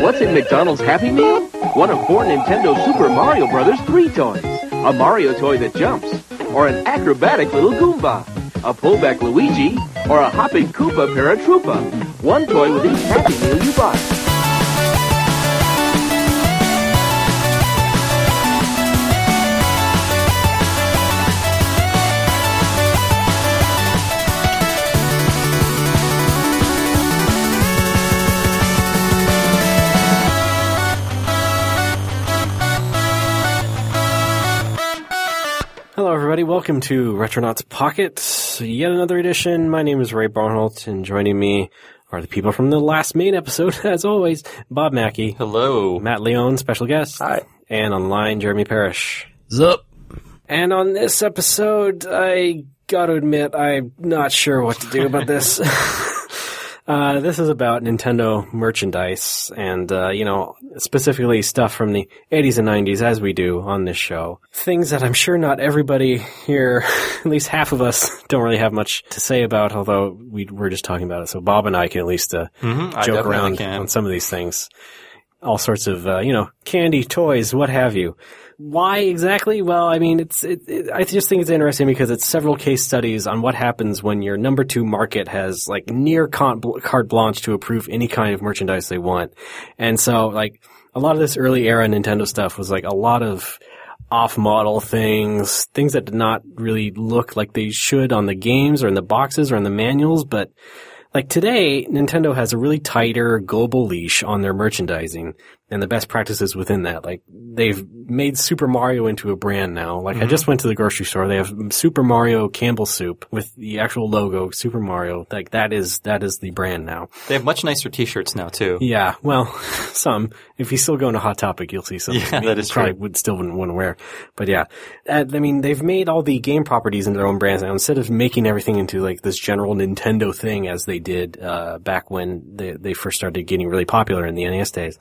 What's in McDonald's Happy Meal? One of four Nintendo Super Mario Brothers 3 toys. A Mario toy that jumps. Or an acrobatic little Goomba. A pullback Luigi. Or a hopping Koopa Paratroopa. One toy with each Happy Meal you buy. Everybody. Welcome to Retronauts Pocket, yet another edition. My name is Ray Barnholt, and joining me are the people from the last main episode, as always, Bob Mackey, Hello. Matt Leone, special guest, Hi. and online, Jeremy Parrish. Zup. And on this episode, I gotta admit, I'm not sure what to do about this. Uh, this is about Nintendo merchandise and, uh, you know, specifically stuff from the 80s and 90s as we do on this show. Things that I'm sure not everybody here, at least half of us, don't really have much to say about, although we, we're just talking about it. So Bob and I can at least, uh, Mm-hmm. Joke around can. on some of these things. All sorts of, uh, you know, candy, toys, what have you. Why exactly? Well, I mean, it's, it, it, I just think it's interesting because it's several case studies on what happens when your number two market has like near carte blanche to approve any kind of merchandise they want. And so, like, a lot of this early era Nintendo stuff was like a lot of off-model things, things that did not really look like they should on the games or in the boxes or in the manuals, but like today, Nintendo has a really tighter global leash on their merchandising and the best practices within that. Like they've made Super Mario into a brand now. Like I just went to the grocery store. They have Super Mario Campbell soup with the actual logo Super Mario. Like that is, that is the brand now. They have much nicer T-shirts now too. Yeah, well, some. If you still go into Hot Topic, you'll see some. Yeah, that is probably true. would still wouldn't want to wear. But yeah, I mean, they've made all the game properties into their own brands now. Instead of making everything into like this general Nintendo thing as they did uh, back when they they first started getting really popular in the NES days.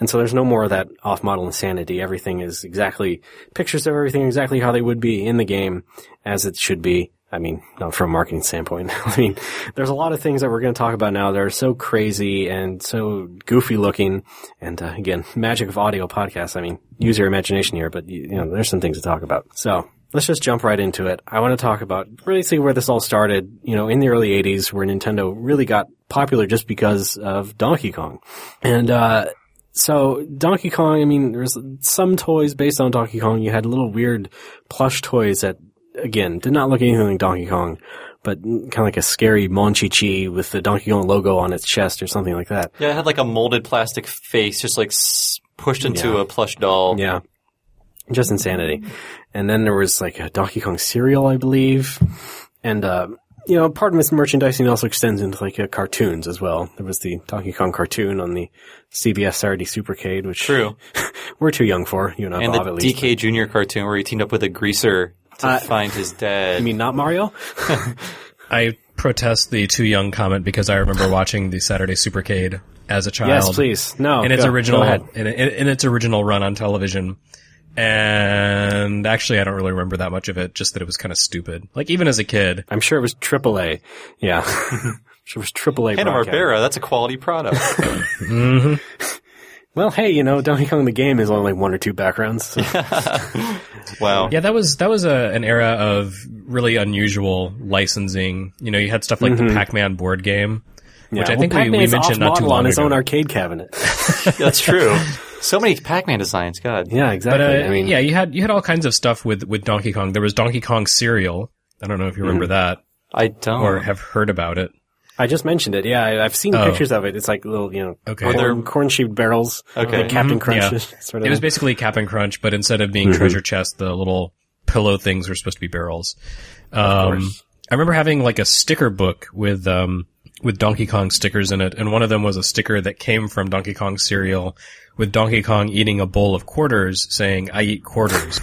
And so there's no more of that off-model insanity. Everything is exactly pictures of everything exactly how they would be in the game as it should be. I mean, not from a marketing standpoint. I mean, there's a lot of things that we're going to talk about now that are so crazy and so goofy looking. And uh, again, magic of audio podcasts. I mean, use your imagination here, but you, you know, there's some things to talk about. So let's just jump right into it. I want to talk about really see where this all started. You know, in the early '80s, where Nintendo really got popular just because of Donkey Kong, and uh, so Donkey Kong, I mean, there's some toys based on Donkey Kong. You had little weird plush toys that, again, did not look anything like Donkey Kong, but kind of like a scary Monchichi with the Donkey Kong logo on its chest or something like that. Yeah, it had like a molded plastic face, just like pushed into Yeah. a plush doll. Yeah. Just insanity. And then there was like a Donkey Kong cereal, I believe. And, uh, you know, part of its merchandising also extends into like uh, cartoons as well. There was the Donkey Kong cartoon on the CBS Saturday Supercade, which True. we're too young for, you know, And Bob the at least. DK Junior cartoon where he teamed up with a greaser to Uh, find his dad. I mean, not Mario? I protest the too young comment because I remember watching the Saturday Supercade as a child. Yes, please. No. In its go- original, Go ahead. in, in, in its original run on television. And actually, I don't really remember that much of it. Just that it was kind of stupid. Like even as a kid, I'm sure it was AAA. Yeah. sure it was AAA. Hanna broadcast. Barbera, that's a quality product. Mm-hmm. Well, hey, you know, Donkey Kong the game is only one or two backgrounds. so- wow. yeah, that was that was a, an era of really unusual licensing. You know, you had stuff like the mm-hmm. Pac-Man board game, which Yeah, I think well, we, we Pac-Man's mentioned not too off-model long on his ago. own arcade cabinet. That's true. So many Pac-Man designs, God. yeah, But exactly. uh, I mean, yeah, you had you had all kinds of stuff with with Donkey Kong. There was Donkey Kong cereal. I don't know if you remember that I don't. or have heard about it. I just mentioned it. Yeah, I- I've seen Oh. pictures of it. It's like little, you know, Okay. corn, corn-shaped barrels. Okay. Like Captain Mhm, Crunch yeah. sort of. It was basically Cap'n Crunch, but instead of being treasure chest, the little pillow things were supposed to be barrels. Um, course. I remember having like a sticker book with um, with Donkey Kong stickers in it, and one of them was a sticker that came from Donkey Kong cereal with Donkey Kong eating a bowl of quarters, saying "I eat quarters."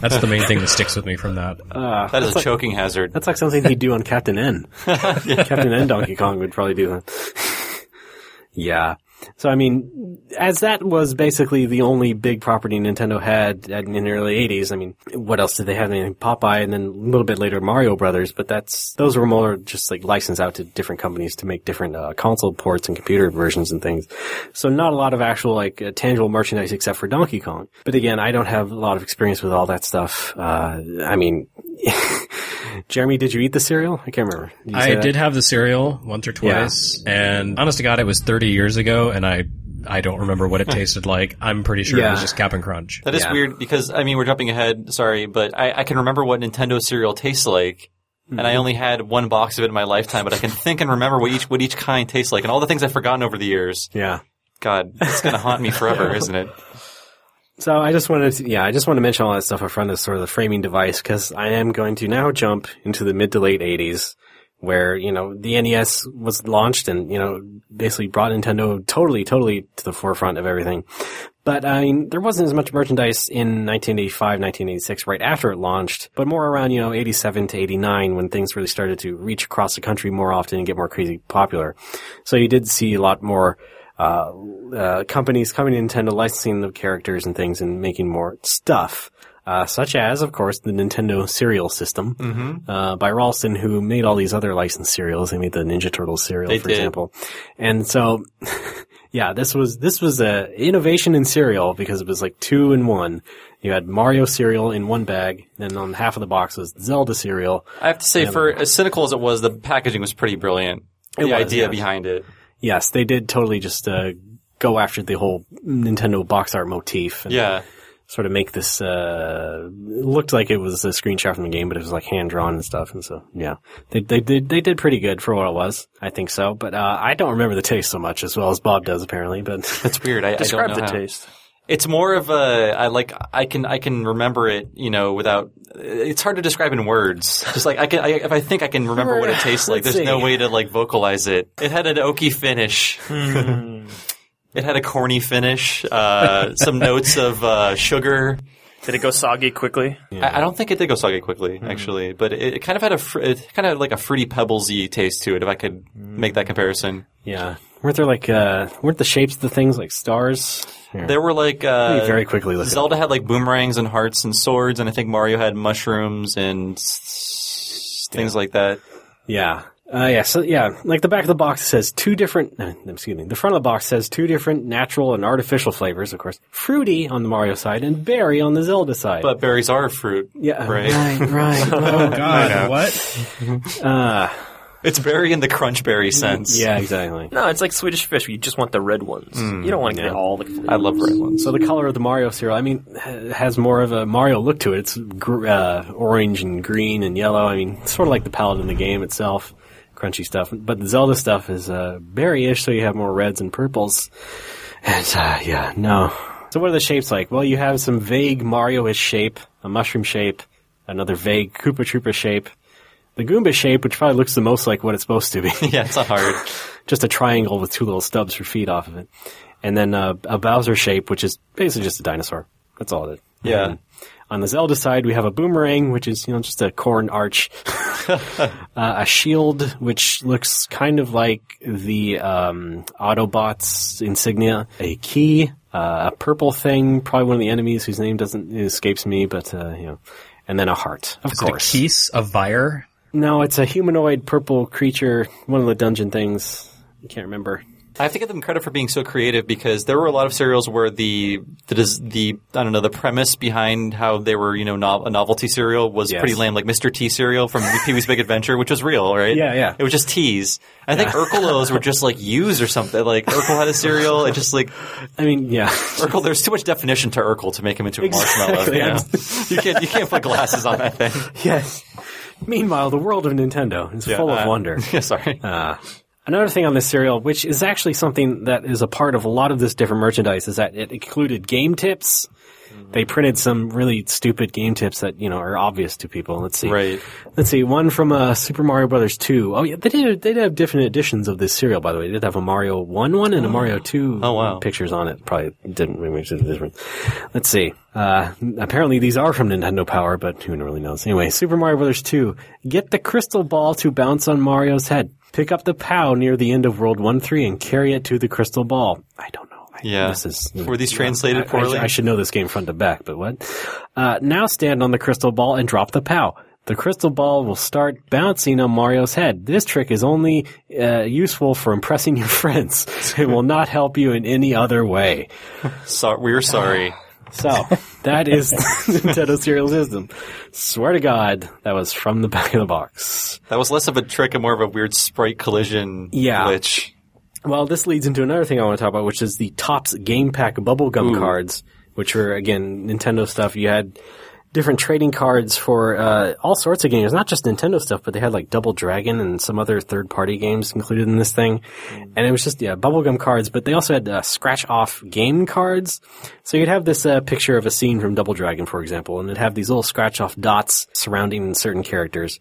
That's the main thing that sticks with me from that. uh, That is a choking hazard. That's like something he'd do on Captain N. Captain N Donkey Kong would probably do that. yeah. So I mean, as that was basically the only big property Nintendo had in the early '80s. I mean, what else did they have? Anything Popeye, and then a little bit later Mario Brothers. But that's those were more just like licensed out to different companies to make different uh, console ports and computer versions and things. So not a lot of actual like uh, tangible merchandise except for Donkey Kong. But again, I don't have a lot of experience with all that stuff. Uh, I mean. Jeremy, did you eat the cereal? I can't remember. Did I that? did have the cereal once or twice, and honest to God, it was 30 years ago, and I I don't remember what it tasted like. I'm pretty sure it was just Cap'n Crunch. That is Yeah. weird because I mean we're jumping ahead. Sorry, but I, I can remember what Nintendo cereal tastes like, and Mm-hmm. I only had one box of it in my lifetime. But I can think and remember what each what each kind tastes like, and all the things I've forgotten over the years. Yeah. God, it's gonna haunt me forever, isn't it? So I just wanted to, yeah, I just want to mention all that stuff up front as sort of the framing device because I am going to now jump into the mid to late 80s where, you know, the NES was launched and, you know, basically brought Nintendo totally, totally to the forefront of everything. But I mean, there wasn't as much merchandise in 1985, 1986 right after it launched, but more around, you know, 87 to 89 when things really started to reach across the country more often and get more crazy popular. So you did see a lot more uh, uh, companies coming to Nintendo licensing the characters and things and making more stuff. Uh, such as, of course, the Nintendo cereal system Mm-hmm. uh, by Ralston, who made all these other licensed cereals. They made the Ninja Turtles cereal, They for did. example. And so, yeah, this was this was a innovation in cereal because it was like two in one. You had Mario cereal in one bag, and on half of the box was Zelda cereal. I have to say, for as cynical as it was, the packaging was pretty brilliant. It the was, idea yeah. behind it. Yes, they did totally just uh, go after the whole Nintendo box art motif. And Yeah. sort of make this uh looked like it was a screenshot from the game, but it was like hand drawn and stuff. And so yeah, they they did they did pretty good for what it was. I think so, but uh, I don't remember the taste so much as well as Bob does apparently. But It's weird. I, I Describe don't the how. taste. It's more of a I like I can I can remember it you know without it's hard to describe in words. Just like I can I, if I think I can remember what it tastes like. There's no way to like vocalize it. It had an oaky finish. it had a corny finish. Uh, some notes of uh, sugar. Did it go soggy quickly? I, I don't think it did go soggy quickly, actually, but it, it kind of had a fr- it kind of like a fruity pebblesy taste to it. If I could make that comparison, yeah, weren't there like uh weren't the shapes of the things like stars? Here. there were like uh, very quickly look. up. Zelda had like boomerangs and hearts and swords, and I think Mario had mushrooms and s- things like that. Yeah. Uh, yeah, so yeah, like the back of the box says two different, uh, excuse me, the front of the box says two different natural and artificial flavors, of course. Fruity on the Mario side and berry on the Zelda side. But berries are fruit, yeah, right? right, right. Oh God, what? uh, It's berry in the crunch berry sense. yeah, exactly. No, it's like Swedish fish. You just want the red ones. you don't want to get all the. I love red ones. So the color of the Mario cereal, I mean, has more of a Mario look to it. It's gr- uh, orange and green and yellow. I mean, sort of like the palette in the game itself, crunchy stuff. But the Zelda stuff is uh, berry-ish, so you have more reds and purples. And uh, yeah, no. So what are the shapes like? Well, you have some vague Mario-ish shape, a mushroom shape, another vague Koopa Troopa shape, the Goomba shape, which probably looks the most like what it's supposed to be. yeah, it's not hard. just a triangle with two little stubs for feet off of it. And then uh, a Bowser shape, which is basically just a dinosaur. That's all it is. Yeah. On the Zelda side, we have a boomerang, which is, you know, just a corn arch. uh, a shield, which looks kind of like the um, Autobots insignia. A key, uh, a purple thing, probably one of the enemies whose name doesn't escapes me, but, uh, you know. And then a heart, of Is it a course. Keese, a vire? No, it's a humanoid purple creature, one of the dungeon things. I can't remember. I have to give them credit for being so creative because there were a lot of cereals where the the the I don't know the premise behind how they were you know no- a novelty cereal was Yes. pretty lame, like Mr. T cereal from Pee Wee's Big Adventure, which was real, right? Yeah, yeah. It was just teas. I think Urkel-Os were just like used or something. Like Urkel had a cereal. It just like I mean, yeah. Urkel. There's too much definition to Urkel to make him into a marshmallow. Exactly. You, know? you can't you can't put glasses on that thing. yes. Meanwhile, the world of Nintendo is full of uh, wonder. Yeah, sorry. Uh, another thing on this cereal, which is actually something that is a part of a lot of this different merchandise, is that it included game tips. They printed some really stupid game tips that you know are obvious to people. Let's see. Right. Let's see. One from uh, Super Mario Brothers Two. Oh yeah, they did. They did have different editions of this cereal. By the way, they did have a Mario One one and a Mario Two. Oh, wow. Pictures on it. Probably didn't really make a difference. Let's see. Uh, apparently these are from Nintendo Power, but who really knows? Anyway, Super Mario Brothers Two. Get the crystal ball to bounce on Mario's head. Pick up the POW near the end of World 1-3 and carry it to the crystal ball. I don't know. I, Yeah. This is, Were these translated I- I- poorly? I, should know this game front to back, but what? Uh, now stand on the crystal ball and drop the POW. The crystal ball will start bouncing on Mario's head. This trick is only uh, useful for impressing your friends. It will not help you in any other way. So, we're sorry. So that is Nintendo Cereal System. Swear to God, that was from the back of the box. That was less of a trick and more of a weird sprite collision Yeah. glitch. Well, this leads into another thing I want to talk about, which is the Topps Game Pack bubblegum cards, which were again Nintendo stuff. You had different trading cards for uh, all sorts of games, not just Nintendo stuff, but they had like Double Dragon and some other third-party games included in this thing. And it was just yeah, bubblegum cards, but they also had uh, scratch-off game cards. So you'd have this uh, picture of a scene from Double Dragon, for example, and it'd have these little scratch-off dots surrounding certain characters.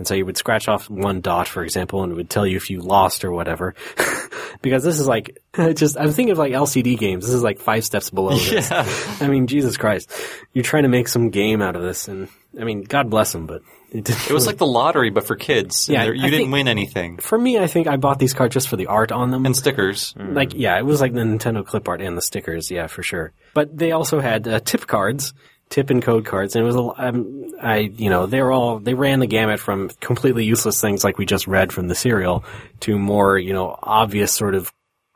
And so you would scratch off one dot, for example, and it would tell you if you lost or whatever. because this is like, just, I'm thinking of like LCD games. This is like five steps below this. I mean, Jesus Christ. You're trying to make some game out of this. And I mean, God bless them, but it, didn't It was like the lottery, but for kids. Yeah, you I didn't win anything. for me, I think I bought these cards just for the art on them. And stickers. Like, yeah, it was like the Nintendo clip art and the stickers, yeah, for sure. But they also had uh, tip cards, tip and code cards, and it was a, um, I, you know, they were all, they ran the gamut from completely useless things like we just read from the cereal to more, you know, obvious sort of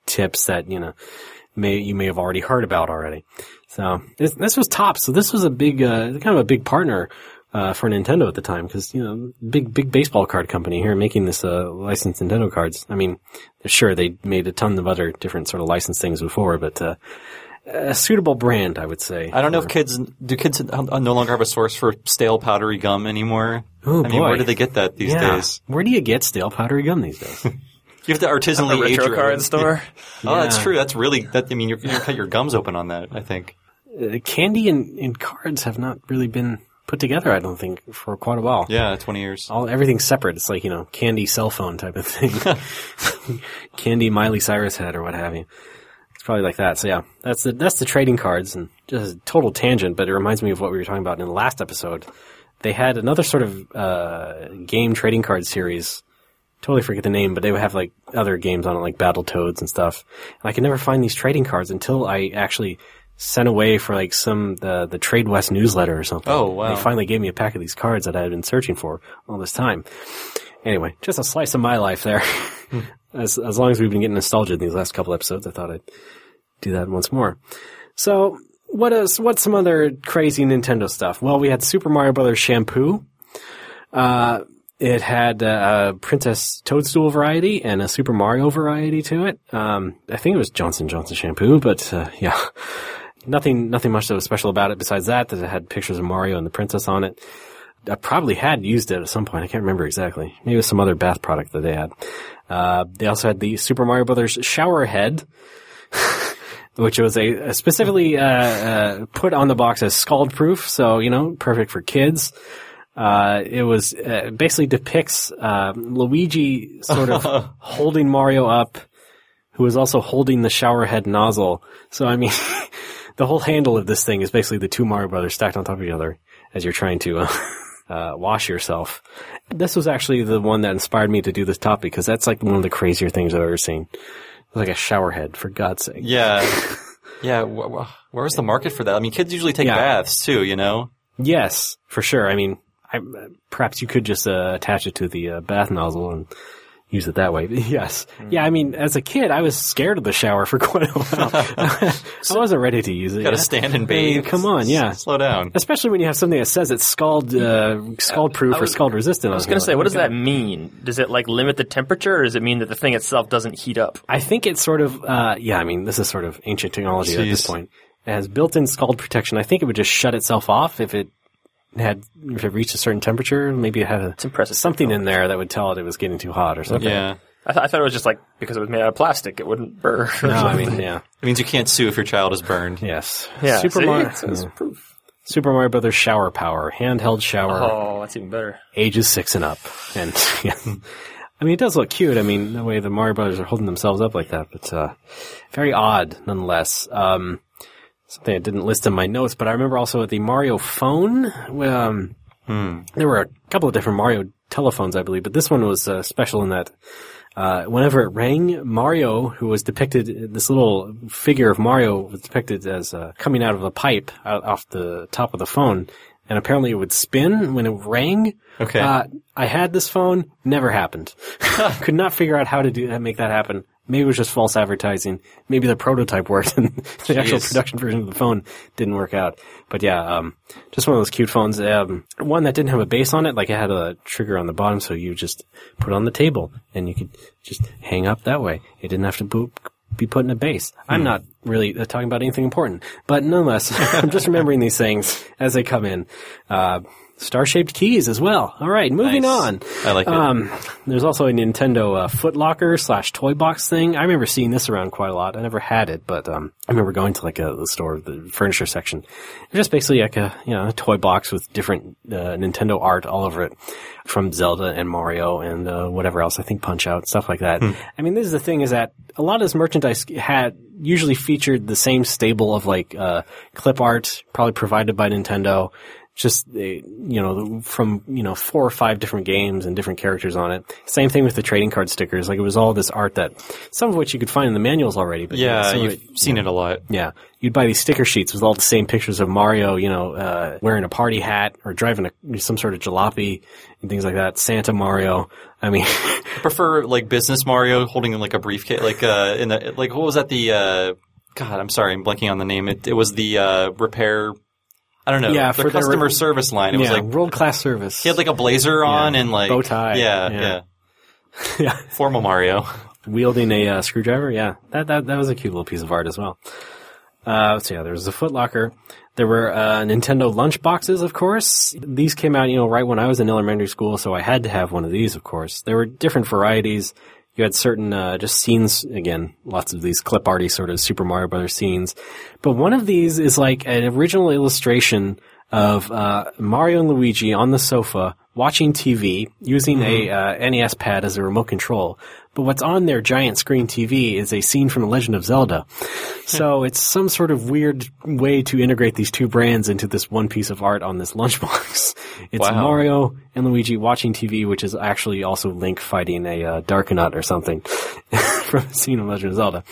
tips that, you know, may, you may have already heard about already. So this, this was top. So this was a big, uh, kind of a big partner. Uh, for Nintendo at the time, because you know, big big baseball card company here making this uh, licensed Nintendo cards. I mean, sure they made a ton of other different sort of licensed things before, but uh, a suitable brand, I would say. I don't know if kids do kids uh, no longer have a source for stale powdery gum anymore. Oh, I mean, boy. where do they get that these yeah. days? Where do you get stale powdery gum these days? You have to A artisanally age retro your card store. Oh, that's true. That's really that. I mean, you're, you cut your gums open on that. I think. uh, candy and, and cards have not really been put together. I don't think for quite a while. Yeah, twenty years. All everything's separate. It's like you know, candy cell phone type of thing. candy Miley Cyrus head or what have you. Probably like that. So yeah, that's the that's the trading cards and just a total tangent, but it reminds me of what we were talking about in the last episode. They had another sort of uh, game trading card series. Totally forget the name, but they would have like other games on it, like Battletoads and stuff. And I could never find these trading cards until I actually sent away for like some the the Tradewest newsletter or something. Oh, wow. They finally gave me a pack of these cards that I had been searching for all this time. Anyway, just a slice of my life there. as as long as we've been getting nostalgia in these last couple episodes, I thought I'd do that once more. So, what is what's some other crazy Nintendo stuff? Well, we had Super Mario Brothers shampoo. Uh, it had uh, a Princess Toadstool variety and a Super Mario variety to it. Um, I think it was Johnson Johnson shampoo, but uh, yeah, nothing nothing much that was special about it besides that that it had pictures of Mario and the princess on it. I probably had used it at some point. I can't remember exactly. Maybe it was some other bath product that they had. Uh, they also had the Super Mario Brothers shower head, which was a, a specifically uh, uh, put on the box as scald proof, so you know, perfect for kids. Uh, it was uh, basically depicts uh, Luigi sort of holding Mario up, who is also holding the shower head nozzle. So I mean, the whole handle of this thing is basically the two Mario Brothers stacked on top of each other as you're trying to uh, wash yourself. This was actually the one that inspired me to do this topic because that's like one of the crazier things I've ever seen. It's like a shower head, for God's sake. Yeah, yeah. Wh- wh- where was the market for that? I mean, kids usually take Yeah. baths too. You know. Yes, for sure. I mean, I, perhaps you could just uh, attach it to the uh, bath nozzle and use it that way. Yes. Yeah, I mean, as a kid, I was scared of the shower for quite a while. I wasn't ready to use it. Got to stand and I mean, bathe. come on, yeah. Slow down. Especially when you have something that says it's scald, uh, scald proof or scald resistant. I was going to say, what does that mean? Does it like limit the temperature, or does it mean that the thing itself doesn't heat up? I think it's sort of, uh, yeah, I mean, this is sort of ancient technology at this point. It has built-in scald protection. I think it would just shut itself off if it had, if it reached a certain temperature. Maybe it had a, It's impressive. something in there that would tell it it was getting too hot or something. Yeah. I, th- I thought it was just like because it was made out of plastic, it wouldn't burn. No, I mean, yeah. It means you can't sue if your child is burned. Yes. yeah. Super see? Mario, It says proof. Super Mario Brothers shower power, handheld shower, Oh, that's even better. ages six and up. And, yeah. I mean, it does look cute. I mean, the way the Mario Brothers are holding themselves up like that, but, uh, very odd nonetheless. Um, something I didn't list in my notes, but I remember also at the Mario phone, um, There were a couple of different Mario telephones, I believe, but this one was uh, special in that uh, whenever it rang, Mario, who was depicted, this little figure of Mario was depicted as uh, coming out of a pipe out, off the top of the phone, and apparently it would spin when it rang. Okay. Uh, I had this phone, never happened. Could not figure out how to do that, make that happen. Maybe it was just false advertising. Maybe the prototype worked and the actual production version of the phone didn't work out. But yeah, um, just one of those cute phones. Um, one that didn't have a base on it, like it had a trigger on the bottom, so you just put it on the table and you could just hang up that way. It didn't have to boot, be put in a base. I'm Hmm. not really uh, talking about anything important, but nonetheless, I'm just remembering these things as they come in. Uh, star-shaped keys as well. All right, moving Nice. on. I like it. Um, there's also a Nintendo uh, Foot Locker slash toy box thing. I remember seeing this around quite a lot. I never had it, but um, I remember going to like a the store, the furniture section. It's just basically like a you know a toy box with different uh, Nintendo art all over it, from Zelda and Mario and uh, whatever else. I think Punch Out stuff like that. I mean, this is the thing is that a lot of this merchandise had usually featured the same stable of like uh, clip art, probably provided by Nintendo just uh, you know from you know four or five different games and different characters on it. Same thing with the trading card stickers. Like it was all this art that some of which you could find in the manuals already. But Yeah, you've it- seen it a lot. yeah, you'd buy these sticker sheets with all the same pictures of Mario, you know, uh, wearing a party hat or driving a, some sort of jalopy and things like that. Santa Mario. I mean, I prefer like business Mario holding like a briefcase, like uh, in the like what was that the uh, God? I'm sorry, I'm blanking on the name. It it was the uh, repair. I don't know. Yeah, the for their- customer service line. It was like world class service. he had like a blazer on and like Bow tie. Yeah, Yeah. yeah, yeah. Formal Mario. wielding a uh, screwdriver. Yeah, that, that that was a cute little piece of art as well. Uh, so yeah, there was a Foot Locker. There were uh, Nintendo lunch boxes, of course. These came out, you know, right when I was in elementary school, so I had to have one of these, of course. There were different varieties. You had certain uh, just scenes again, lots of these clip arty sort of Super Mario Brothers scenes. But one of these is like an original illustration of uh, Mario and Luigi on the sofa watching TV using a uh, NES pad as a remote control. But what's on their giant screen TV is a scene from The Legend of Zelda. So it's some sort of weird way to integrate these two brands into this one piece of art on this lunchbox. It's Wow. Mario and Luigi watching TV, which is actually also Link fighting a uh, or something from a scene of Legend of Zelda.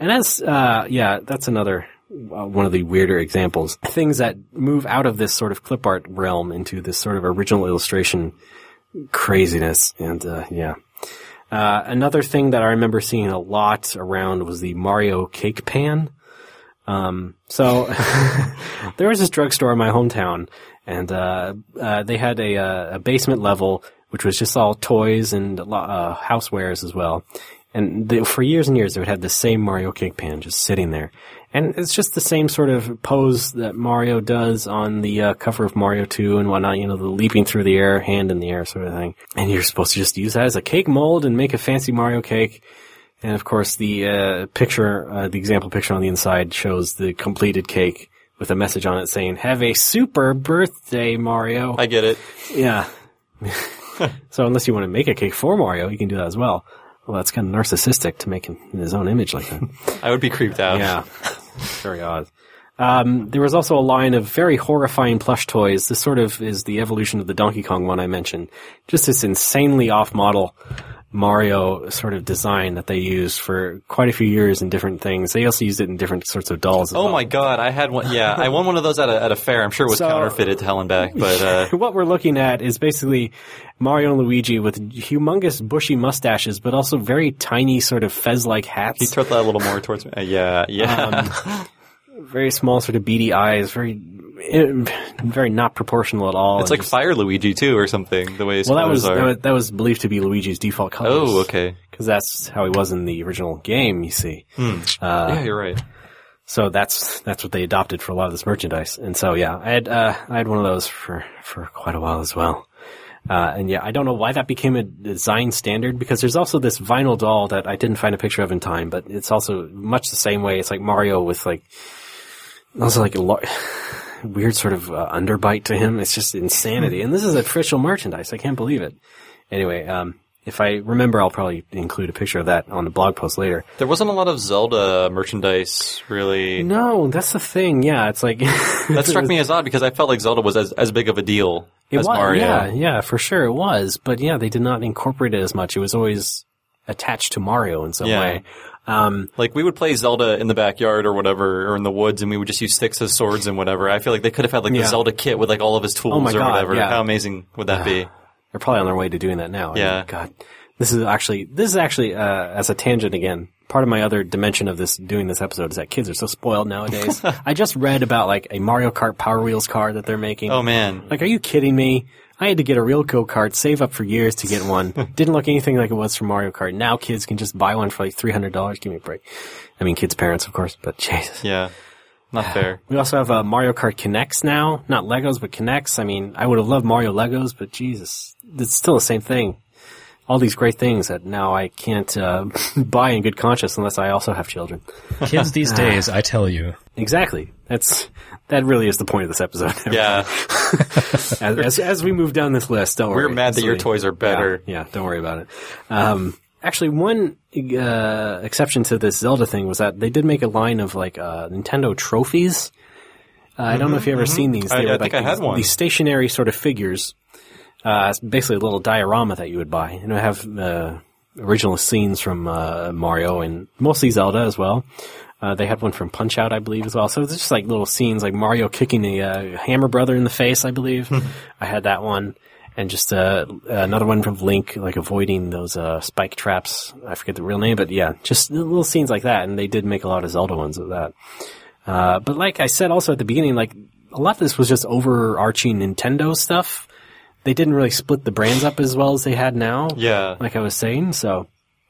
And that's, uh, yeah, that's another uh, one of the weirder examples. Things that move out of this sort of clip art realm into this sort of original illustration craziness. And, uh, yeah. Uh, another thing that I remember seeing a lot around was the Mario cake pan. Um, so there was this drugstore in my hometown, and uh, uh, they had a, uh, a basement level which was just all toys and uh, housewares as well. And for years and years, they would have the same Mario cake pan just sitting there, and it's just the same sort of pose that Mario does on the uh, cover of Mario 2 and whatnot. You know, the leaping through the air, hand in the air sort of thing. And you're supposed to just use that as a cake mold and make a fancy Mario cake. And of course, the uh, picture, uh, the example picture on the inside shows the completed cake with a message on it saying, "Have a super birthday, Mario." I get it. yeah. so unless you want to make a cake for Mario, you can do that as well. Well, that's kind of narcissistic to make him in his own image like that. I would be creeped out. yeah, very odd. Um, there was also a line of very horrifying plush toys. This sort of is the evolution of the Donkey Kong one I mentioned. Just this insanely off-model Mario sort of design that they used for quite a few years in different things. They also used it in different sorts of dolls. As Oh well. my god, I had one. Yeah, I won one of those at a, at a fair. I'm sure it was So- counterfeited to hell and back, but uh, what we're looking at is basically Mario and Luigi with humongous bushy mustaches, but also very tiny sort of fez-like hats. he turned that a little more towards me. Uh, yeah, yeah. very small sort of beady eyes, very, eh, very not proportional at all. it's like Fire Luigi too, or something. The way his Well, that was, are. that was that was believed to be Luigi's default colors. oh, okay. Because that's how he was in the original game. You see, Uh, yeah, you're right. so that's that's what they adopted for a lot of this merchandise. And so yeah, I had uh, I had one of those for for quite a while as well. Uh, and yeah, I don't know why that became a design standard because there's also this vinyl doll that I didn't find a picture of in time, but it's also much the same way. It's like Mario with like also like a weird sort of uh, underbite to him. It's just insanity. And this is official merchandise. I can't believe it. Anyway, um, If I remember, I'll probably include a picture of that on the blog post later. There wasn't a lot of Zelda merchandise, really. No, that's the thing. Yeah, it's like That struck me as odd because I felt like Zelda was as, as big of a deal It as was, Mario. yeah, yeah, for sure it was. But yeah, they did not incorporate it as much. It was always attached to Mario in some Yeah. way. Um, Like we would play Zelda in the backyard or whatever, or in the woods, and we would just use sticks as swords and whatever. I feel like they could have had like Yeah. Zelda kit with like all of his tools Oh or God, whatever. yeah. How amazing would that be? they're probably on their way to doing that now. I Yeah. mean, God, this is actually this is actually uh, as a tangent again. Part of my other dimension of this doing this episode is that kids are so spoiled nowadays. I just read about like a Mario Kart Power Wheels car that they're making. Oh man, Like, are you kidding me? I had to get a real go kart, save up for years to get one. Didn't look anything like it was for Mario Kart. Now kids can just buy one for like three hundred dollars. Give me a break. I mean, kids' parents, of course, but Jesus. yeah, not fair. We also have uh, Mario Kart K'NEX now. Not Legos, but K'NEX. I mean, I would have loved Mario Legos, but Jesus, it's still the same thing. All these great things that now I can't uh, buy in good conscience unless I also have children. Kids these days, I tell you. Exactly. That's that really is the point of this episode. Yeah, as, as, as we move down this list, don't worry. we're mad that your Silly. toys are better. Yeah, yeah, don't worry about it. Um, actually, one uh, exception to this Zelda thing was that they did make a line of like uh, Nintendo trophies. Uh, I don't know if you've ever seen these. Mm-hmm, I- They I were think like I had these, one. these stationary sort of figures. Uh, it's basically a little diorama that you would buy, and it would have uh, original scenes from uh, Mario and mostly Zelda as well. Uh, they had one from Punch Out, I believe, as well. So it's just like little scenes, like Mario kicking a uh, Hammer Brother in the face, I believe. I had that one, and just uh, another one from Link, like avoiding those uh, spike traps. I forget the real name, but yeah, just little scenes like that. And they did make a lot of Zelda ones of that. Uh, but like I said also at the beginning, like a lot of this was just overarching Nintendo stuff. They didn't really split the brands up as well as they had now. Yeah. Like I was saying, so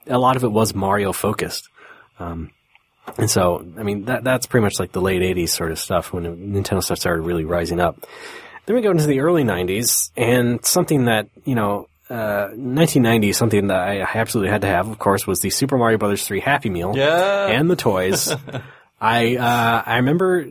a lot of it was Mario focused. Um, and so, I mean, that, that's pretty much like the late 80s sort of stuff when Nintendo stuff started really rising up. Then we go into the early 90s and something that, you know, uh, 1990, something that I absolutely had to have, of course, was the Super Mario Brothers 3 Happy Meal Yeah. and the toys. I uh, I remember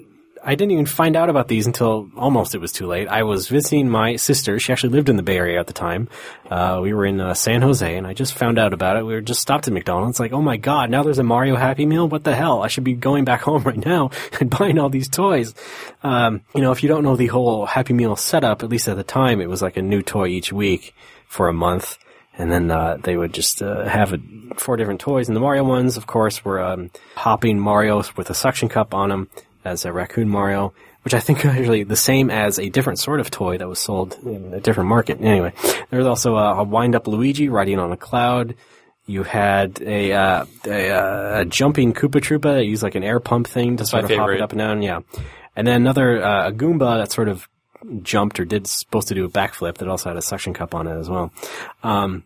I didn't even find out about these until almost it was too late. I was visiting my sister. She actually lived in the Bay Area at the time. Uh, we were in uh, San Jose, and I just found out about it. We were just stopped at McDonald's. Like, oh my god, now there's a Mario Happy Meal. What the hell? I should be going back home right now and buying all these toys. Um, you know, if you don't know the whole Happy Meal setup, at least at the time, it was like a new toy each week for a month and then uh, they would just uh, have it, four different toys. And the Mario ones, of course, were um, hopping Marios with a suction cup on them as a raccoon Mario, which I think are actually the same as a different sort of toy that was sold in a different market. Anyway, there was also a, a wind-up Luigi riding on a cloud. You had a, uh, a, uh, a jumping Koopa Troopa that used like an air pump thing to sort my of hop it up and down. Yeah, and then another uh, a Goomba that sort of jumped or did supposed to do a backflip that also had a suction cup on it as well. Um,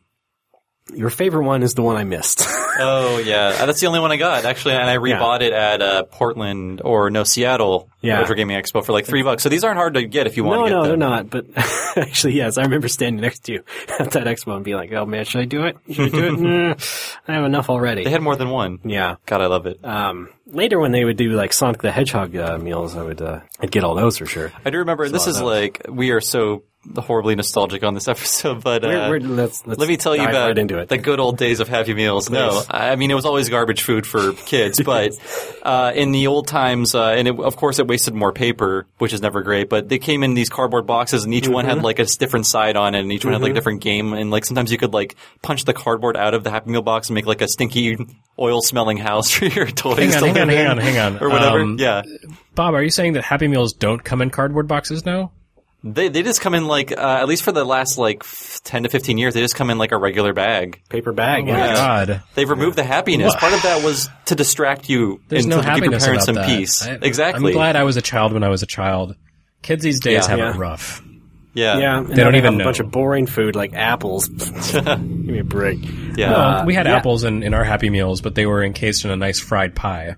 your favorite one is the one I missed. Oh yeah, Uh, that's the only one I got actually, and I rebought it at uh, Portland or no Seattle Yeah. Retro Gaming Expo for like three bucks. So these aren't hard to get if you want no, to get no, them. they're not. But actually, yes, I remember standing next to you at that expo and being like, "Oh man, should I do it? Should I do it? I have enough already." They had more than one. yeah. God, I love it. Um, later, when they would do like Sonic the Hedgehog uh, meals, I would uh, I'd get all those for sure. I do remember. This is like we are so horribly nostalgic on this episode, but uh, We're, we're, let's, let's let me tell you about right into it. the good old days of Happy Meals. No, I mean it was always garbage food for kids, but uh, in the old times, uh, and it, of course it wasted more paper, which is never great. But they came in these cardboard boxes, and each one Mm-hmm. had like a different side on it, and each one had like a different game. And like sometimes you could like punch the cardboard out of the Happy Meal box and make like a stinky oil smelling house for your toys. Hang on, to hang on, hang on, hang on. or whatever. Um, yeah. Bob, are you saying that Happy Meals don't come in cardboard boxes now? They they just come in like uh, at least for the last like f- ten to fifteen years they just come in like a regular bag. Paper bag. Oh my yeah. God. They've removed the happiness. What? Part of that was to distract you There's and no to keep your happiness parents about in that. peace. I- exactly. I'm glad I was a child when I was a child. Kids these days Yeah. have Yeah. it rough. yeah. Yeah, and They don't even have know. a bunch of boring food like apples. Give me a break. Yeah. Well, we had yeah. apples in, in our Happy Meals, but they were encased in a nice fried pie.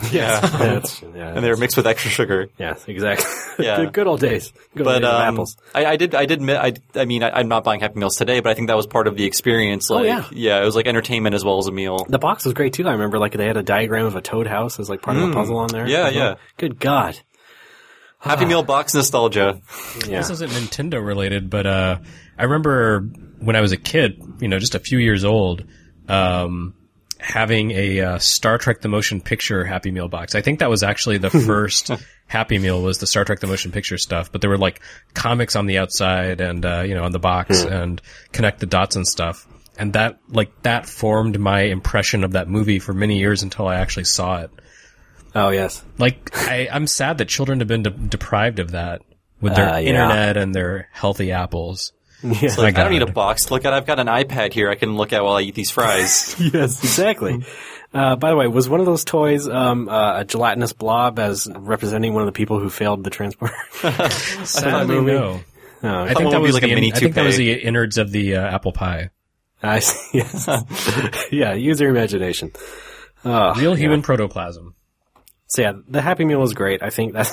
yeah. That's, yeah, and they were mixed with extra sugar. yes, exactly. Yeah. good, good old days. Good But old days of um, apples. I, I did. I did. I, I mean, I, I'm not buying Happy Meals today, but I think that was part of the experience. Like, Oh, yeah. yeah, it was like entertainment as well as a meal. The box was great too. I remember like they had a diagram of a toad house as like part of a puzzle on there. Mm. Yeah, as well. yeah. Good God. Happy Meal box nostalgia. Yeah. This isn't Nintendo related, but uh, I remember when I was a kid, you know, just a few years old, um, having a uh, Star Trek: The Motion Picture Happy Meal box. I think that was actually the first Happy Meal was the Star Trek: The Motion Picture stuff. But there were like comics on the outside and uh, you know on the box and connect the dots and stuff. And that like that formed my impression of that movie for many years until I actually saw it. Oh yes. Like I, I'm sad that children have been de- deprived of that with their Uh, yeah. internet and their healthy apples. Yeah. Like, I don't God. need a box to look at. I've got an iPad here I can look at while I eat these fries. yes, exactly. Uh, by the way, was one of those toys um, uh, a gelatinous blob as representing one of the people who failed the transport? Sadly, movie? no. oh, I Someone think that was like a the mini I think that was the innards of the uh, apple pie. I see. Yes. yeah, use your imagination. Oh, Real human protoplasm. So yeah, the Happy Meal was great. I think that's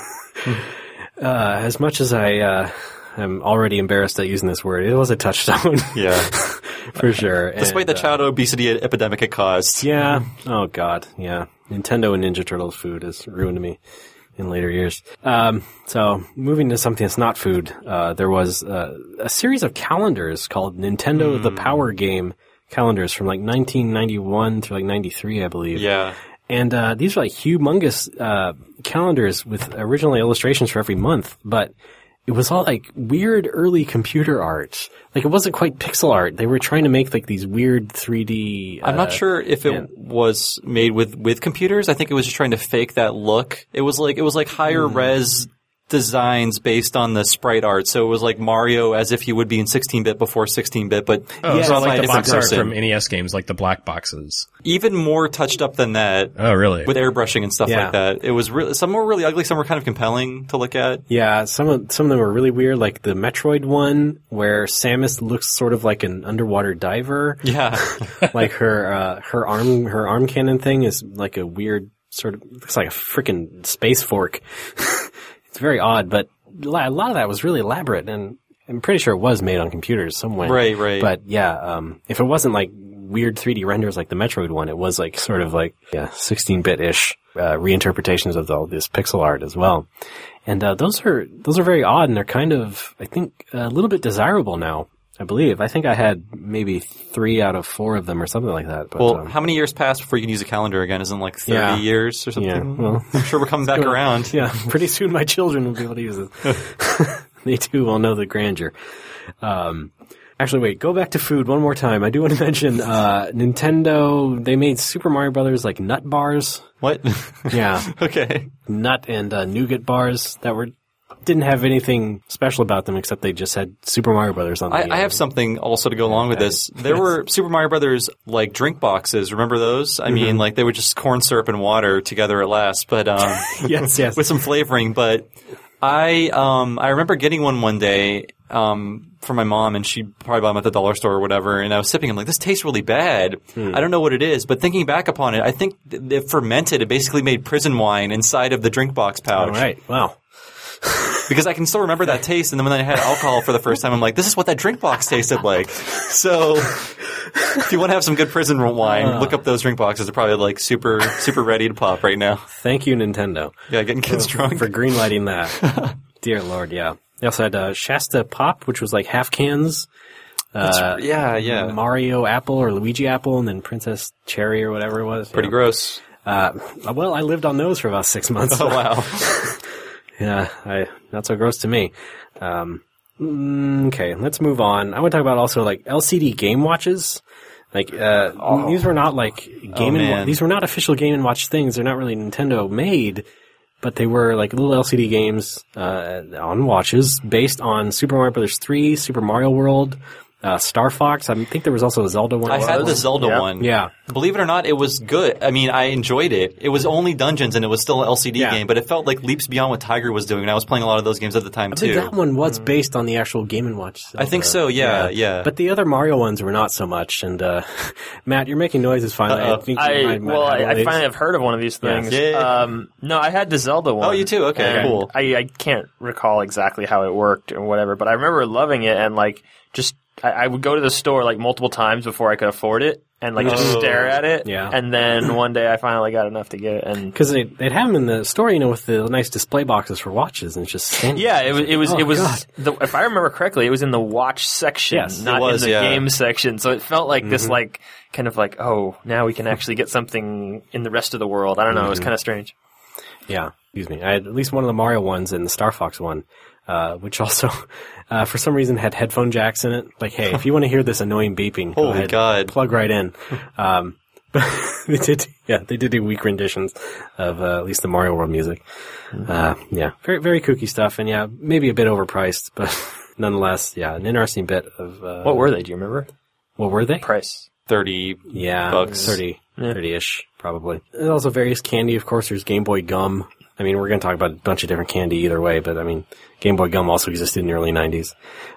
uh, as much as I uh, am already embarrassed at using this word. It was a touchstone yeah. for sure. Despite And, the child obesity epidemic it caused. Yeah. Oh God. Yeah. Nintendo and Ninja Turtles food has ruined me in later years. Um, so moving to something that's not food, uh, there was uh, a series of calendars called Nintendo the Power Game calendars from like 1991 through like 93, I believe. Yeah. And uh, these are like humongous uh, calendars with original illustrations for every month, but it was all like weird early computer art. Like it wasn't quite pixel art. They were trying to make like these weird 3D. I'm not uh, sure if it was made with, with computers. I think it was just trying to fake that look. It was like, it was like higher Hmm. res designs based on the sprite art. So it was like Mario as if he would be in 16-bit before 16-bit, but Oh, Yeah, so it's like a the different box art person. from NES games, like the black boxes. Even more touched up than that. Oh, really? with airbrushing and stuff Yeah. like that. It was really some were really ugly, some were kind of compelling to look at. Yeah, some of some of them were really weird, like the Metroid one where Samus looks sort of like an underwater diver. Yeah, like her uh, her arm her arm cannon thing is like a weird sort of looks like a freaking space fork. it's very odd, but a lot of that was really elaborate, and I'm pretty sure it was made on computers somewhere. Right, right. But yeah, um, if it wasn't like weird 3D renders like the Metroid one, it was like sort of like yeah 16-bit ish uh, reinterpretations of all this pixel art as well. And uh, those are those are very odd, and they're kind of I think a little bit desirable now. I believe. I think I had maybe three out of four of them or something like that. But, well, um, how many years passed before you can use a calendar again? Isn't it like thirty Yeah. years or something? Yeah, well- I'm sure we're coming back around. yeah, pretty soon my children will be able to use it. they too will know the grandeur. Um, actually, wait, go back to food one more time. I do want to mention uh, Nintendo. They made Super Mario Brothers like nut bars. What? Yeah, okay. nut and uh, nougat bars that were didn't have anything special about them except they just had Super Mario Brothers on. I, the I have something also to go along with this. There were Super Mario Brothers like drink boxes. Remember those? I mean, like they were just corn syrup and water together at last, but um, yes, yes. with some flavoring. But I um I remember getting one one day um for my mom, and she probably bought them at the dollar store or whatever. And I was sipping. I'm like, this tastes really bad. Hmm. I don't know what it is, but thinking back upon it, I think th- it fermented. It basically made prison wine inside of the drink box pouch. All right. Wow. Because I can still remember that taste, and then when I had alcohol for the first time, I'm like, this is what that drink box tasted like. So, if you want to have some good prison wine, look up those drink boxes. They're probably like super, super ready to pop right now. Thank you, Nintendo. Yeah, getting kids drunk. for greenlighting that. Dear Lord, yeah. They also had uh, Shasta Pop, which was like half cans. Uh, yeah, yeah. Mario Apple or Luigi Apple, and then Princess Cherry or whatever it was. Pretty yeah. gross. Uh, well, I lived on those for about six months. Oh wow. Yeah, I, not so gross to me. Um, mm, okay, let's move on. I want to talk about also like LCD game watches. Like uh, these were not like game and man. these were not official Game and Watch things. They're not really Nintendo made, but they were like little LCD games uh, on watches based on Super Mario Brothers three, Super Mario World, uh, Star Fox. I think there was also a Zelda one. I had the Zelda Yeah. one. Yeah. Believe it or not, it was good. I mean, I enjoyed it. It was only dungeons and it was still an LCD Yeah. game, but it felt like leaps beyond what Tiger was doing. And I was playing a lot of those games at the time I think too. that one was based on the actual Game and Watch. I think so. Yeah, yeah. But the other Mario ones were not so much. And uh, Matt, you're making noises finally. Uh-oh. I think you I might- might well, have I, I finally have heard of one of these things. Yay. Um, no, I had the Zelda one. Oh, you too? Okay, cool. I, I can't recall exactly how it worked or whatever, but I remember loving it and like just I, I would go to the store like multiple times before I could afford it, and like just Oh. stare at it. Yeah. And then one day I finally got enough to get it, and Because they, they'd have them in the store, you know, with the nice display boxes for watches, and it's just standing. yeah, it was it was Oh, it was the, if I remember correctly, it was in the watch section, Yes, it not was, in the yeah. game section. So it felt like this mm-hmm. like kind of like oh now we can actually get something in the rest of the world. I don't know, it was mm-hmm. kind of strange. Yeah, excuse me. I had at least one of the Mario ones and the Star Fox one, uh, which also, uh, for some reason had headphone jacks in it. Like, hey, if you want to hear this annoying beeping, go Holy ahead, God. plug right in. Um, but they did, yeah, they did do weak renditions of uh, at least the Mario World music. Uh, yeah, very very kooky stuff, and yeah, maybe a bit overpriced, but nonetheless, yeah, an interesting bit of. Uh, What were they? Do you remember? what were they? Price. Thirty. Yeah, bucks. 30, 30-ish, probably. There's also various candy, of course. There's Game Boy gum. I mean, we're going to talk about a bunch of different candy either way, but I mean, Game Boy gum also existed in the early 90s.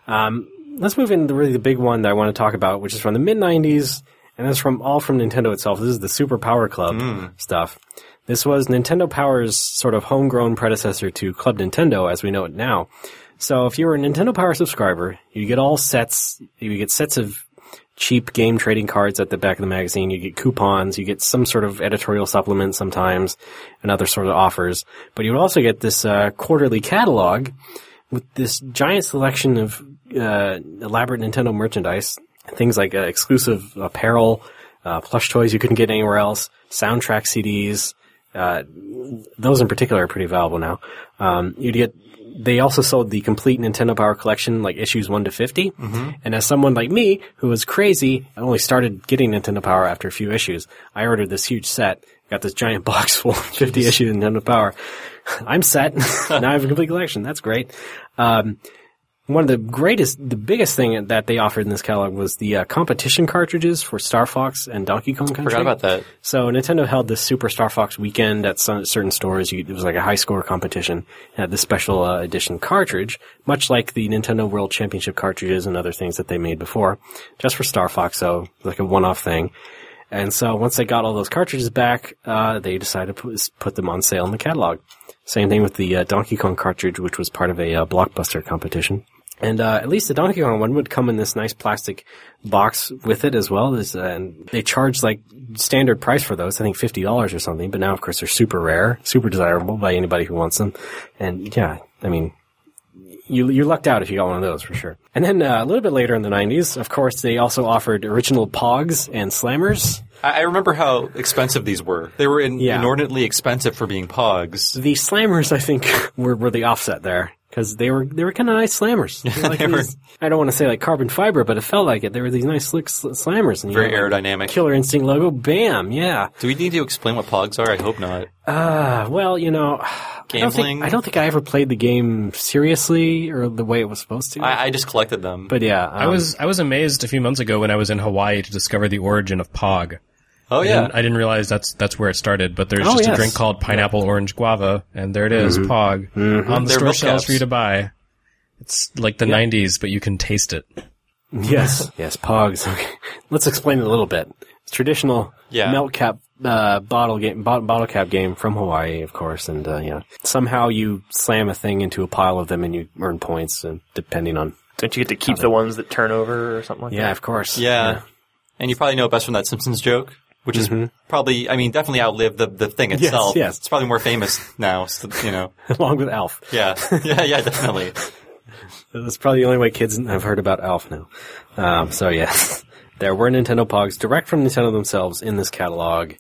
Um, let's move into really the big one that I want to talk about, which is from the mid 90s, and that's from all from Nintendo itself. This is the Super Power Club stuff. This was Nintendo Power's sort of homegrown predecessor to Club Nintendo as we know it now. So if you were a Nintendo Power subscriber, you get all sets, you get sets of cheap game trading cards at the back of the magazine. You get coupons, you get some sort of editorial supplement sometimes, and other sort of offers. But you would also get this uh, quarterly catalog with this giant selection of uh, elaborate Nintendo merchandise, things like uh, exclusive apparel, uh, plush toys you couldn't get anywhere else, soundtrack CDs. Uh, those in particular are pretty valuable now. Um, you'd get. They also sold the complete Nintendo Power collection, like issues one to 50 And as someone like me who was crazy, I only started getting Nintendo Power after a few issues. I ordered this huge set, got this giant box full of fifty issues of Nintendo Power. I'm set. now I have a complete collection. That's great. Um, one of the greatest, the biggest thing that they offered in this catalog was the uh, competition cartridges for Star Fox and Donkey Kong Country. Forgot about that. So Nintendo held this Super Star Fox weekend at some, certain stores. You, it was like a high score competition. It had this special uh, edition cartridge, much like the Nintendo World Championship cartridges and other things that they made before, just for Star Fox. So like a one-off thing. And so once they got all those cartridges back, uh, they decided to put, put them on sale in the catalog. Same thing with the uh, Donkey Kong cartridge, which was part of a uh, blockbuster competition. And uh, at least the Donkey Kong one would come in this nice plastic box with it as well. Uh, and they charged like standard price for those, I think fifty dollars or something. But now, of course, they're super rare, super desirable by anybody who wants them. And yeah, I mean, you you lucked out if you got one of those for sure. And then uh, a little bit later in the '90s, of course, they also offered original Pogs and Slammers. I, I remember how expensive these were. They were in, Yeah. inordinately expensive for being Pogs. The Slammers, I think, were, were the offset there because they were they were kind of nice Slammers. Like were- these- I don't want to say like carbon fiber, but it felt like it. They were these nice slick sl- Slammers. And you Very know, like, aerodynamic. Killer Instinct logo, bam, yeah. Do we need to explain what Pogs are? I hope not. Uh, well, you know, I don't, Gambling? think, I don't think I ever played the game seriously or the way it was supposed to. I, I just collected them. but yeah, I um, was I was amazed a few months ago when I was in Hawaii to discover the origin of Pog. Oh I yeah, didn't, I didn't realize that's that's where it started. But there's Oh, just yes. a drink called pineapple orange guava, and there it is, Pog, on the They're store shelves for you to buy. It's like the '90s, but you can taste it. Yes, yes, Pogs. Okay, let's explain it a little bit. It's traditional Yeah. milk cap uh, bottle game, bo- bottle cap game from Hawaii, of course, and uh, yeah, somehow you slam a thing into a pile of them and you earn points, and depending on Don't you get to keep the ones that turn over or something like yeah, that? Yeah, of course, yeah. And you probably know it best from that Simpsons joke, which is probably, I mean, definitely outlived the, the thing itself. yes. yes. It's probably more famous now, so, you know. along with Alf. Yeah, yeah, yeah, definitely. That's probably the only way kids have heard about Alf now. Um, so yes, there were Nintendo Pogs direct from Nintendo themselves in this catalog.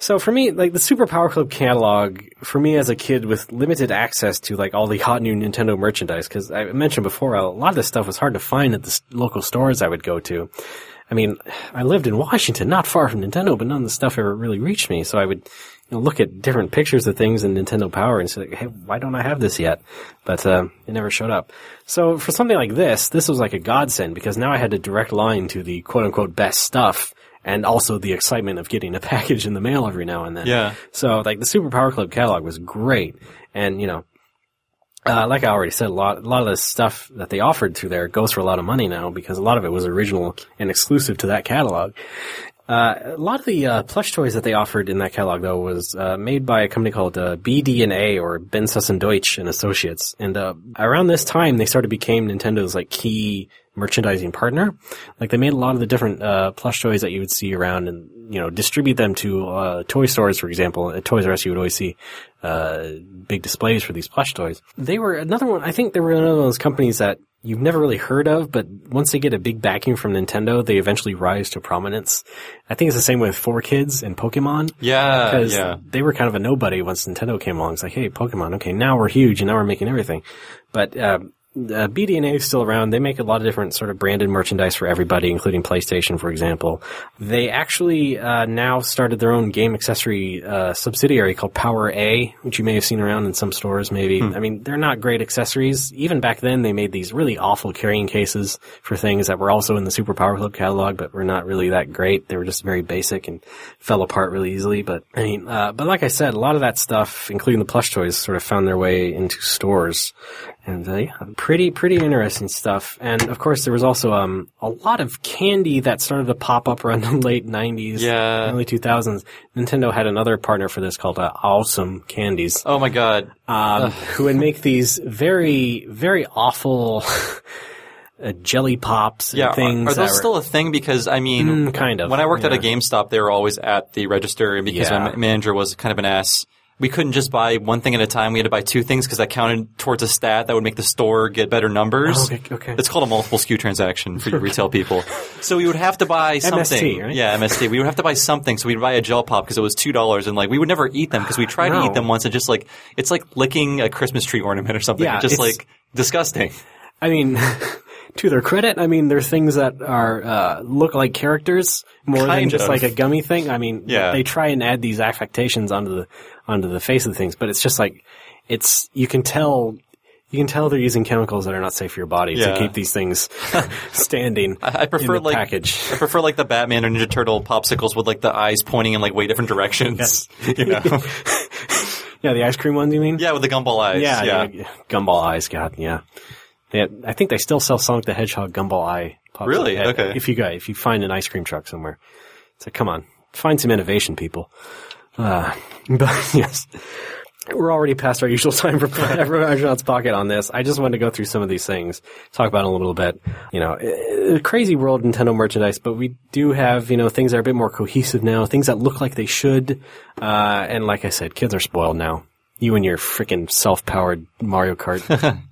So for me, like the Super Power Club catalog, for me as a kid with limited access to like all the hot new Nintendo merchandise, because I mentioned before, a lot of this stuff was hard to find at the local stores I would go to. I mean, I lived in Washington, not far from Nintendo, but none of the stuff ever really reached me. So I would you know, look at different pictures of things in Nintendo Power and say, hey, why don't I have this yet? But uh, it never showed up. So for something like this, this was like a godsend because now I had a direct line to the quote unquote best stuff and also the excitement of getting a package in the mail every now and then. Yeah. So like the Super Power Club catalog was great. And, you know, uh, like I already said, a lot, a lot of the stuff that they offered through there goes for a lot of money now because a lot of it was original and exclusive to that catalog. Uh, a lot of the uh, plush toys that they offered in that catalog, though, was uh, made by a company called uh, BD&A or Ben Deutsch and Associates. And uh, around this time, they of became Nintendo's like key merchandising partner. Like they made a lot of the different uh, plush toys that you would see around, and you know distribute them to uh, toy stores, for example. At Toys R Us, you would always see uh, big displays for these plush toys. They were another one. I think they were another one of those companies that you've never really heard of, but once they get a big backing from Nintendo, they eventually rise to prominence. I think it's the same with 4Kids and Pokemon. Yeah, Because yeah. they were kind of a nobody once Nintendo came along. It's like, hey, Pokemon, okay, now we're huge and now we're making everything. But, uh, uh, BD&A is still around. They make a lot of different sort of branded merchandise for everybody, including PlayStation, for example. They actually uh, now started their own game accessory uh, subsidiary called Power A, which you may have seen around in some stores. Maybe I mean they're not great accessories. Even back then, they made these really awful carrying cases for things that were also in the Super Power Club catalog, but were not really that great. They were just very basic and fell apart really easily. But I mean, uh, but like I said, a lot of that stuff, including the plush toys, sort of found their way into stores. And uh, yeah, pretty pretty interesting stuff. And of course, there was also um, a lot of candy that started to pop up around the late '90s, Yeah. early 2000s. Nintendo had another partner for this called uh, Awesome Candies, Oh my god. um, who would make these very very awful uh, jelly pops and Yeah, things. are that those were- still a thing? Because I mean, Mm, kind of, When I worked at a. GameStop, they were always at the register, and because Yeah. my manager was kind of an ass, we couldn't just buy one thing at a time. We had to buy two things because that counted towards a stat that would make the store get better numbers. Oh, okay, okay. It's called a multiple SKU transaction for you retail people. So we would have to buy something. right? Yeah, MST. We would have to buy something. So we'd buy a gel pop because it was two dollars, and like we would never eat them because we tried to eat them once, and just like it's like licking a Christmas tree ornament or something. Yeah, It's just like disgusting. I mean, to their credit, I mean, they're things that are uh, look like characters more than just of. like a gummy thing. I mean, Yeah. they try and add these affectations onto the onto the face of things, but it's just like it's you can tell. You can tell they're using chemicals that are not safe for your body Yeah. to keep these things standing. I prefer in the like package. I prefer like the Batman or Ninja Turtle popsicles with like the eyes pointing in like way different directions. You know? Yeah, the ice cream ones. You mean? yeah, with the gumball eyes. yeah, Yeah, yeah. Gumball eyes. God, yeah. Yeah, I think they still sell Sonic the Hedgehog gumball eye. Pops Really? Uh, Okay. If you go, if you find an ice cream truck somewhere, it's like, come on, find some innovation, people. Uh, but yes, we're already past our usual time for Retronauts Pocket on this. I just wanted to go through some of these things, talk about it a little bit. You know, eh, a crazy world Nintendo merchandise, but we do have, you know, things that are a bit more cohesive now, things that look like they should. Uh, and like I said, kids are spoiled now. You and your freaking self-powered Mario Kart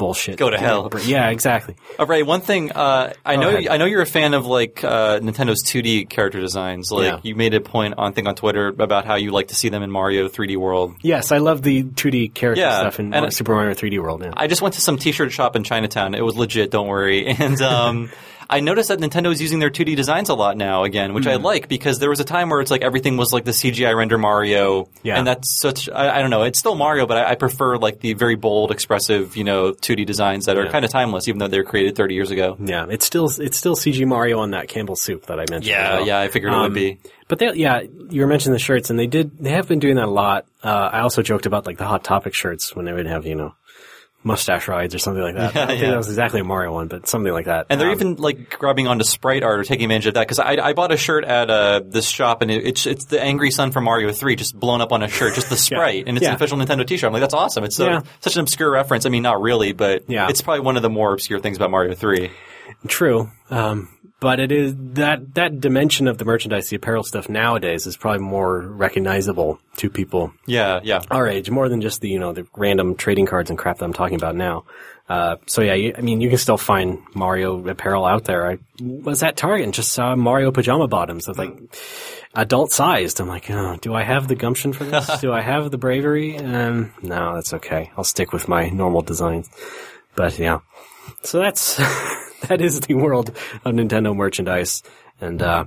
bullshit. Go to hell. Yeah, exactly. All right. One thing uh, I know ahead. I know you're a fan of like uh, Nintendo's 2D character designs. Like Yeah. you made a point on thing on Twitter about how you like to see them in Mario 3D World. Yes, I love the 2D character Yeah, stuff in and- Super Mario 3D World. Yeah. I just went to some T-shirt shop in Chinatown. It was legit. Don't worry. And um, I noticed that Nintendo is using their 2D designs a lot now again, which I Hmm. like because there was a time where it's like everything was like the CGI render Mario. Yeah. And that's such. I, I don't know. It's still Mario, but I, I prefer like the very bold, expressive, you know, 2D designs that are kind of timeless, even though they were created 30 years ago. yeah, it's still it's still CG Mario on that Campbell soup that I mentioned. Yeah, well. yeah. I figured it would Um, be. But they, yeah, you were mentioning the shirts, and they did. They have been doing that a lot. Uh, I also joked about like the Hot Topic shirts when they would have you know mustache rides or something like that. I don't think yeah. that was exactly a Mario one, but something like that. And they're Um, even like grabbing onto sprite art or taking advantage of that because I, I bought a shirt at uh, this shop and it, it's it's the angry sun from Mario Three just blown up on a shirt, just the sprite, and it's Yeah. an official Nintendo T-shirt. I'm like, that's awesome. It's so, Yeah. such an obscure reference. I mean, not really, but Yeah. it's probably one of the more obscure things about Mario Three. True. Um, but it is that that dimension of the merchandise, the apparel stuff nowadays is probably more recognizable to people Yeah, yeah. our age, more than just the you know the random trading cards and crap that I'm talking about now. Uh, so yeah, you, I mean, you can still find Mario apparel out there. I was at Target and just saw Mario pajama bottoms of like adult sized. I'm like, oh, do I have the gumption for this? do I have the bravery? Um, no, that's okay. I'll stick with my normal designs. But yeah, so that's that is the world of Nintendo merchandise, and uh,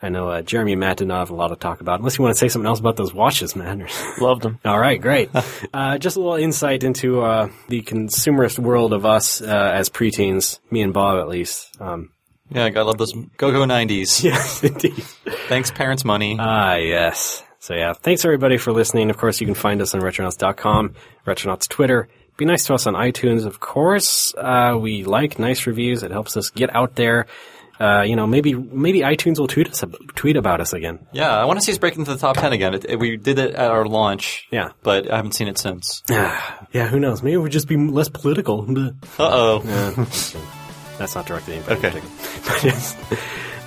I know uh, Jeremy and Matt did not have a lot to talk about. Unless you want to say something else about those watches, man. Loved them. All right, great. uh, just a little insight into uh, the consumerist world of us uh, as preteens, me and Bob at least. Um, Yeah, I love those go-go 90s. yes, indeed. Thanks, parents' money. Ah, yes. So yeah, thanks everybody for listening. Of course, you can find us on Retronauts.com, Retronauts Twitter. Be nice to us on iTunes, of course. Uh, we like nice reviews. It helps us get out there. uh, you know, maybe maybe iTunes will tweet us tweet about us again. Yeah, I want to see us break into the top ten again. It, it- we did it at our launch. Yeah. but I haven't seen it since. yeah, who knows? Maybe we'll just be less political. Uh oh. That's not directed at anybody. Okay. in particular. But yes.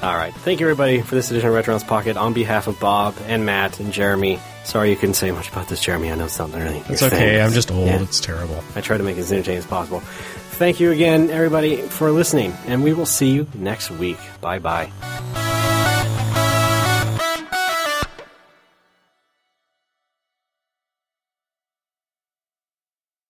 All right. Thank you, everybody, for this edition of Retronauts Pocket. On behalf of Bob and Matt and Jeremy, sorry you couldn't say much about this, Jeremy. I know it's not really. It's okay. thing. I'm just old. Yeah. It's terrible. I try to make it as entertaining as possible. Thank you again, everybody, for listening, and we will see you next week. Bye bye.